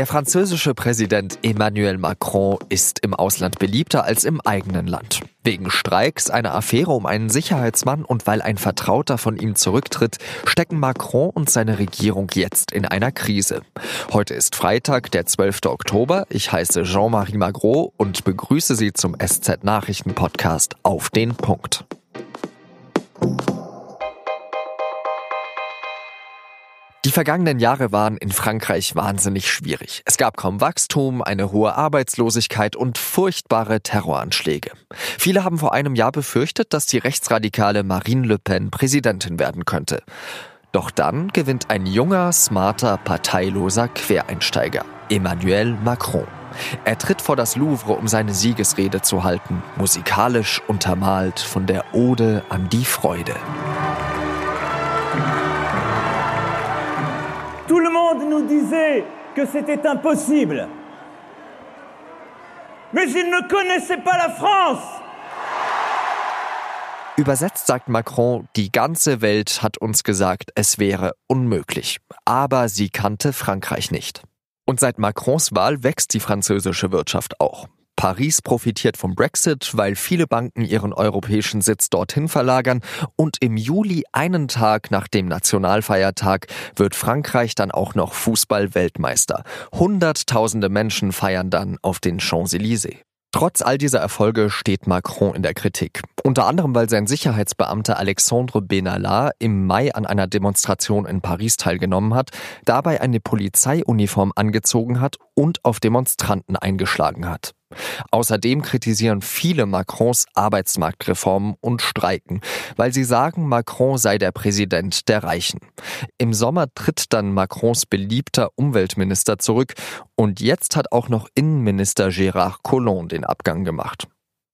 Der französische Präsident Emmanuel Macron ist im Ausland beliebter als im eigenen Land. Wegen Streiks, einer Affäre um einen Sicherheitsmann und weil ein Vertrauter von ihm zurücktritt, stecken Macron und seine Regierung jetzt in einer Krise. Heute ist Freitag, der 12. Oktober. Ich heiße Jean-Marie Magro und begrüße Sie zum SZ Nachrichten Podcast auf den Punkt. Die vergangenen Jahre waren in Frankreich wahnsinnig schwierig. Es gab kaum Wachstum, eine hohe Arbeitslosigkeit und furchtbare Terroranschläge. Viele haben vor einem Jahr befürchtet, dass die rechtsradikale Marine Le Pen Präsidentin werden könnte. Doch dann gewinnt ein junger, smarter, parteiloser Quereinsteiger, Emmanuel Macron. Er tritt vor das Louvre, um seine Siegesrede zu halten, musikalisch untermalt von der Ode an die Freude. Nous disait que c'était impossible. Mais ils ne connaissaient pas la France. Übersetzt sagt Macron, die ganze Welt hat uns gesagt, es wäre unmöglich. Aber sie kannte Frankreich nicht. Und seit Macrons Wahl wächst die französische Wirtschaft auch. Paris profitiert vom Brexit, weil viele Banken ihren europäischen Sitz dorthin verlagern und im Juli, einen Tag nach dem Nationalfeiertag, wird Frankreich dann auch noch Fußball-Weltmeister. Hunderttausende Menschen feiern dann auf den Champs-Élysées. Trotz all dieser Erfolge steht Macron in der Kritik. Unter anderem, weil sein Sicherheitsbeamter Alexandre Benalla im Mai an einer Demonstration in Paris teilgenommen hat, dabei eine Polizeiuniform angezogen hat und auf Demonstranten eingeschlagen hat. Außerdem kritisieren viele Macrons Arbeitsmarktreformen und Streiken, weil sie sagen, Macron sei der Präsident der Reichen. Im Sommer tritt dann Macrons beliebter Umweltminister zurück und jetzt hat auch noch Innenminister Gérard Collomb den Abgang gemacht.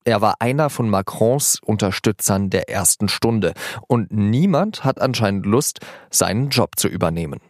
Er war einer von Macrons Unterstützern der ersten Stunde und niemand hat anscheinend Lust, seinen Job zu übernehmen.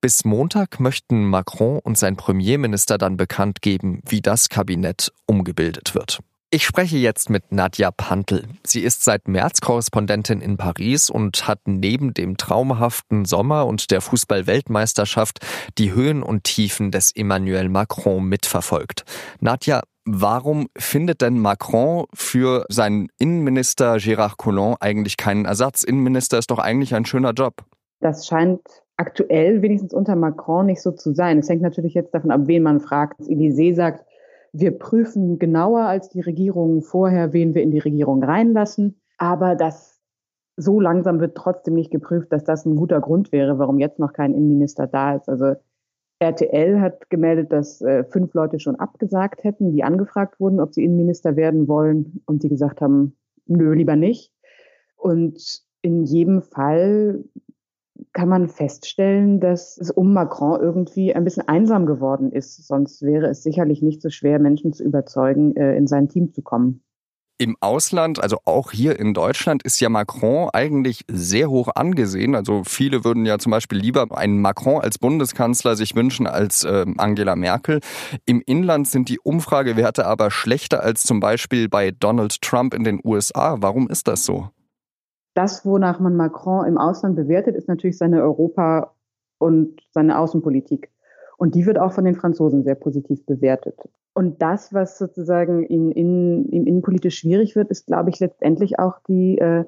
Bis Montag möchten Macron und sein Premierminister dann bekannt geben, wie das Kabinett umgebildet wird. Ich spreche jetzt mit Nadja Pantel. Sie ist seit März Korrespondentin in Paris und hat neben dem traumhaften Sommer und der Fußball-Weltmeisterschaft die Höhen und Tiefen des Emmanuel Macron mitverfolgt. Nadja, warum findet denn Macron für seinen Innenminister Gérard Collomb eigentlich keinen Ersatz? Innenminister ist doch eigentlich ein schöner Job. Das scheint aktuell wenigstens unter Macron nicht so zu sein. Es hängt natürlich jetzt davon ab, wen man fragt. Das Élysée sagt, wir prüfen genauer als die Regierung vorher, wen wir in die Regierung reinlassen. Aber das so langsam wird trotzdem nicht geprüft, dass das ein guter Grund wäre, warum jetzt noch kein Innenminister da ist. Also RTL hat gemeldet, dass äh, fünf Leute schon abgesagt hätten, die angefragt wurden, ob sie Innenminister werden wollen und die gesagt haben, nö, lieber nicht. Und in jedem Fall kann man feststellen, dass es um Macron irgendwie ein bisschen einsam geworden ist. Sonst wäre es sicherlich nicht so schwer, Menschen zu überzeugen, äh, in sein Team zu kommen. Im Ausland, also auch hier in Deutschland, ist ja Macron eigentlich sehr hoch angesehen. Also viele würden ja zum Beispiel lieber einen Macron als Bundeskanzler sich wünschen als äh, Angela Merkel. Im Inland sind die Umfragewerte aber schlechter als zum Beispiel bei Donald Trump in den USA. Warum ist das so? Das, wonach man Macron im Ausland bewertet, ist natürlich seine Europa- und seine Außenpolitik. Und die wird auch von den Franzosen sehr positiv bewertet. Und das, was sozusagen in, in, im innenpolitisch schwierig wird, ist, glaube ich, letztendlich auch die äh,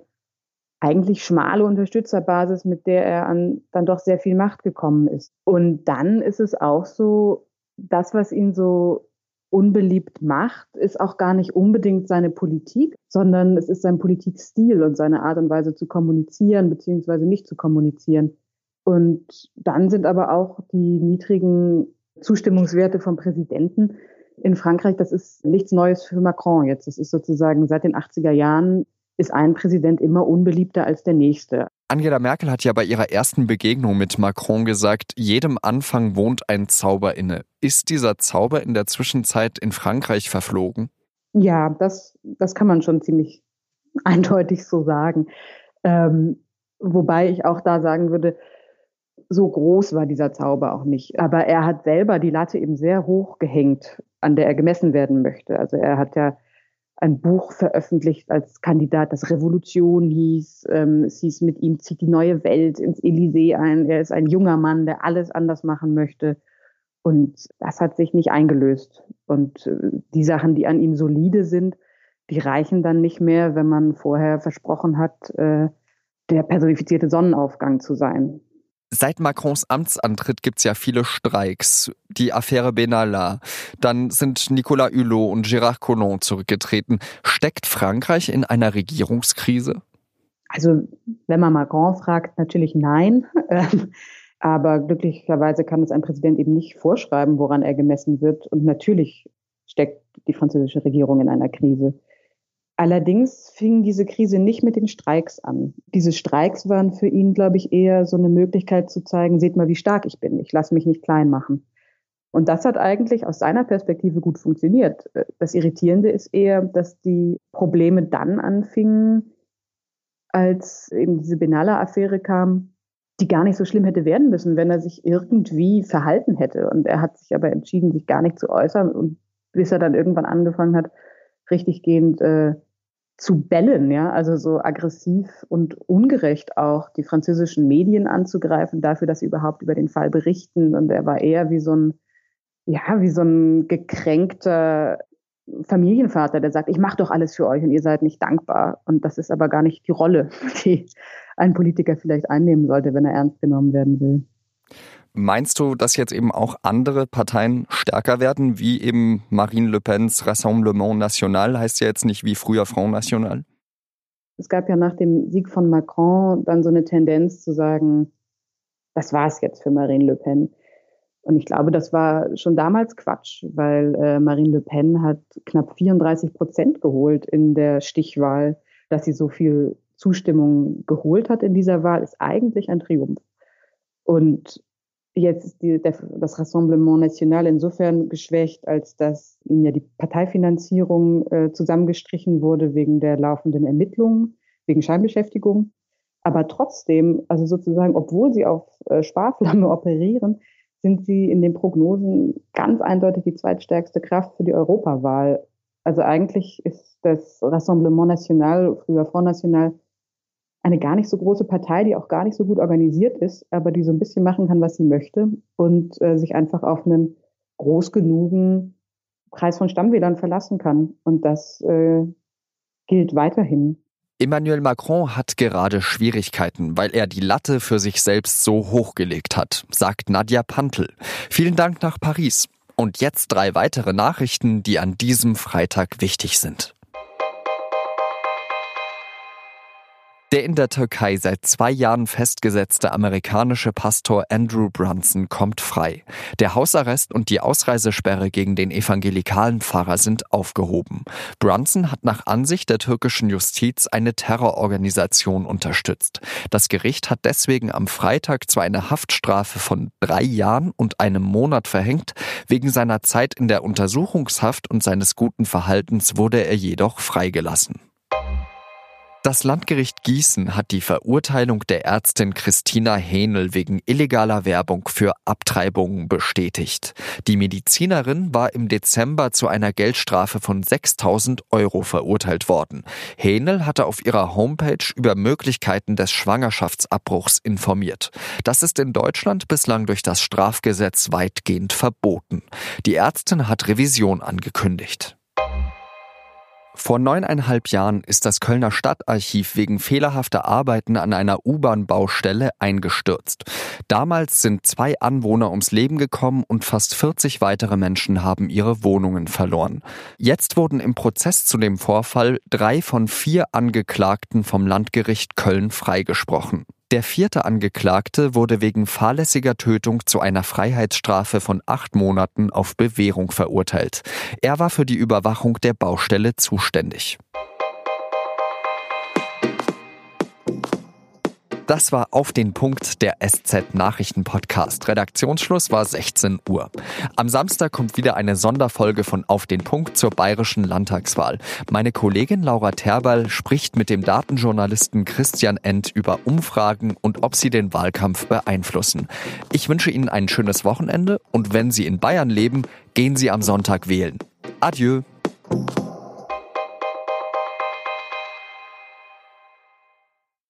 eigentlich schmale Unterstützerbasis, mit der er an dann doch sehr viel Macht gekommen ist. Und dann ist es auch so, das, was ihn so unbeliebt macht, ist auch gar nicht unbedingt seine Politik, sondern es ist sein Politikstil und seine Art und Weise zu kommunizieren beziehungsweise nicht zu kommunizieren. Und dann sind aber auch die niedrigen Zustimmungswerte vom Präsidenten in Frankreich, das ist nichts Neues für Macron jetzt. Das ist sozusagen seit den 80er Jahren ist ein Präsident immer unbeliebter als der nächste. Angela Merkel hat ja bei ihrer ersten Begegnung mit Macron gesagt, jedem Anfang wohnt ein Zauber inne. Ist dieser Zauber in der Zwischenzeit in Frankreich verflogen? Ja, das, das kann man schon ziemlich eindeutig so sagen. Ähm, wobei ich auch da sagen würde, so groß war dieser Zauber auch nicht. Aber er hat selber die Latte eben sehr hoch gehängt, an der er gemessen werden möchte. Also er hat ja ein Buch veröffentlicht als Kandidat, das Revolution hieß. Ähm, es hieß, mit ihm zieht die neue Welt ins Elysée ein. Er ist ein junger Mann, der alles anders machen möchte. Und das hat sich nicht eingelöst. Und äh, die Sachen, die an ihm solide sind, die reichen dann nicht mehr, wenn man vorher versprochen hat, äh, der personifizierte Sonnenaufgang zu sein. Seit Macrons Amtsantritt gibt's ja viele Streiks. Die Affäre Benalla. Dann sind Nicolas Hulot und Gérard Collomb zurückgetreten. Steckt Frankreich in einer Regierungskrise? Also, wenn man Macron fragt, natürlich nein. Ähm, aber glücklicherweise kann es ein Präsident eben nicht vorschreiben, woran er gemessen wird. Und natürlich steckt die französische Regierung in einer Krise. Allerdings fing diese Krise nicht mit den Streiks an. Diese Streiks waren für ihn, glaube ich, eher so eine Möglichkeit zu zeigen, seht mal, wie stark ich bin. Ich lasse mich nicht klein machen. Und das hat eigentlich aus seiner Perspektive gut funktioniert. Das Irritierende ist eher, dass die Probleme dann anfingen, als eben diese Benalla-Affäre kam, die gar nicht so schlimm hätte werden müssen, wenn er sich irgendwie verhalten hätte. Und er hat sich aber entschieden, sich gar nicht zu äußern. Und bis er dann irgendwann angefangen hat, richtiggehend äh, zu bellen, ja, also so aggressiv und ungerecht auch die französischen Medien anzugreifen dafür, dass sie überhaupt über den Fall berichten. Und er war eher wie so ein, ja, wie so ein gekränkter Familienvater, der sagt, ich mache doch alles für euch und ihr seid nicht dankbar. Und das ist aber gar nicht die Rolle, die ein Politiker vielleicht einnehmen sollte, wenn er ernst genommen werden will. Meinst du, dass jetzt eben auch andere Parteien stärker werden, wie eben Marine Le Pens Rassemblement National, heißt ja jetzt nicht wie früher Front National? Es gab ja nach dem Sieg von Macron dann so eine Tendenz zu sagen, das war es jetzt für Marine Le Pen. Und ich glaube, das war schon damals Quatsch, weil äh, Marine Le Pen hat knapp 34 Prozent geholt in der Stichwahl. Dass sie so viel Zustimmung geholt hat in dieser Wahl, ist eigentlich ein Triumph. Und Jetzt ist die, der, das Rassemblement National insofern geschwächt, als dass ihnen ja die Parteifinanzierung äh, zusammengestrichen wurde wegen der laufenden Ermittlungen, wegen Scheinbeschäftigung. Aber trotzdem, also sozusagen, obwohl sie auf äh, Sparflamme operieren, sind sie in den Prognosen ganz eindeutig die zweitstärkste Kraft für die Europawahl. Also eigentlich ist das Rassemblement National, früher Front National, eine gar nicht so große Partei, die auch gar nicht so gut organisiert ist, aber die so ein bisschen machen kann, was sie möchte und äh, sich einfach auf einen groß genugen Kreis von Stammwählern verlassen kann. Und das äh, gilt weiterhin. Emmanuel Macron hat gerade Schwierigkeiten, weil er die Latte für sich selbst so hochgelegt hat, sagt Nadja Pantel. Vielen Dank nach Paris. Und jetzt drei weitere Nachrichten, die an diesem Freitag wichtig sind. Der in der Türkei seit zwei Jahren festgesetzte amerikanische Pastor Andrew Brunson kommt frei. Der Hausarrest und die Ausreisesperre gegen den evangelikalen Pfarrer sind aufgehoben. Brunson hat nach Ansicht der türkischen Justiz eine Terrororganisation unterstützt. Das Gericht hat deswegen am Freitag zwar eine Haftstrafe von drei Jahren und einem Monat verhängt, wegen seiner Zeit in der Untersuchungshaft und seines guten Verhaltens wurde er jedoch freigelassen. Das Landgericht Gießen hat die Verurteilung der Ärztin Christina Hähnel wegen illegaler Werbung für Abtreibungen bestätigt. Die Medizinerin war im Dezember zu einer Geldstrafe von 6000 Euro verurteilt worden. Hähnel hatte auf ihrer Homepage über Möglichkeiten des Schwangerschaftsabbruchs informiert. Das ist in Deutschland bislang durch das Strafgesetz weitgehend verboten. Die Ärztin hat Revision angekündigt. Vor neuneinhalb Jahren ist das Kölner Stadtarchiv wegen fehlerhafter Arbeiten an einer U-Bahn-Baustelle eingestürzt. Damals sind zwei Anwohner ums Leben gekommen und fast 40 weitere Menschen haben ihre Wohnungen verloren. Jetzt wurden im Prozess zu dem Vorfall drei von vier Angeklagten vom Landgericht Köln freigesprochen. Der vierte Angeklagte wurde wegen fahrlässiger Tötung zu einer Freiheitsstrafe von acht Monaten auf Bewährung verurteilt. Er war für die Überwachung der Baustelle zuständig. Das war auf den Punkt der SZ Nachrichten Podcast. Redaktionsschluss war 16 Uhr. Am Samstag kommt wieder eine Sonderfolge von Auf den Punkt zur bayerischen Landtagswahl. Meine Kollegin Laura Terberl spricht mit dem Datenjournalisten Christian End über Umfragen und ob sie den Wahlkampf beeinflussen. Ich wünsche Ihnen ein schönes Wochenende und wenn Sie in Bayern leben, gehen Sie am Sonntag wählen. Adieu.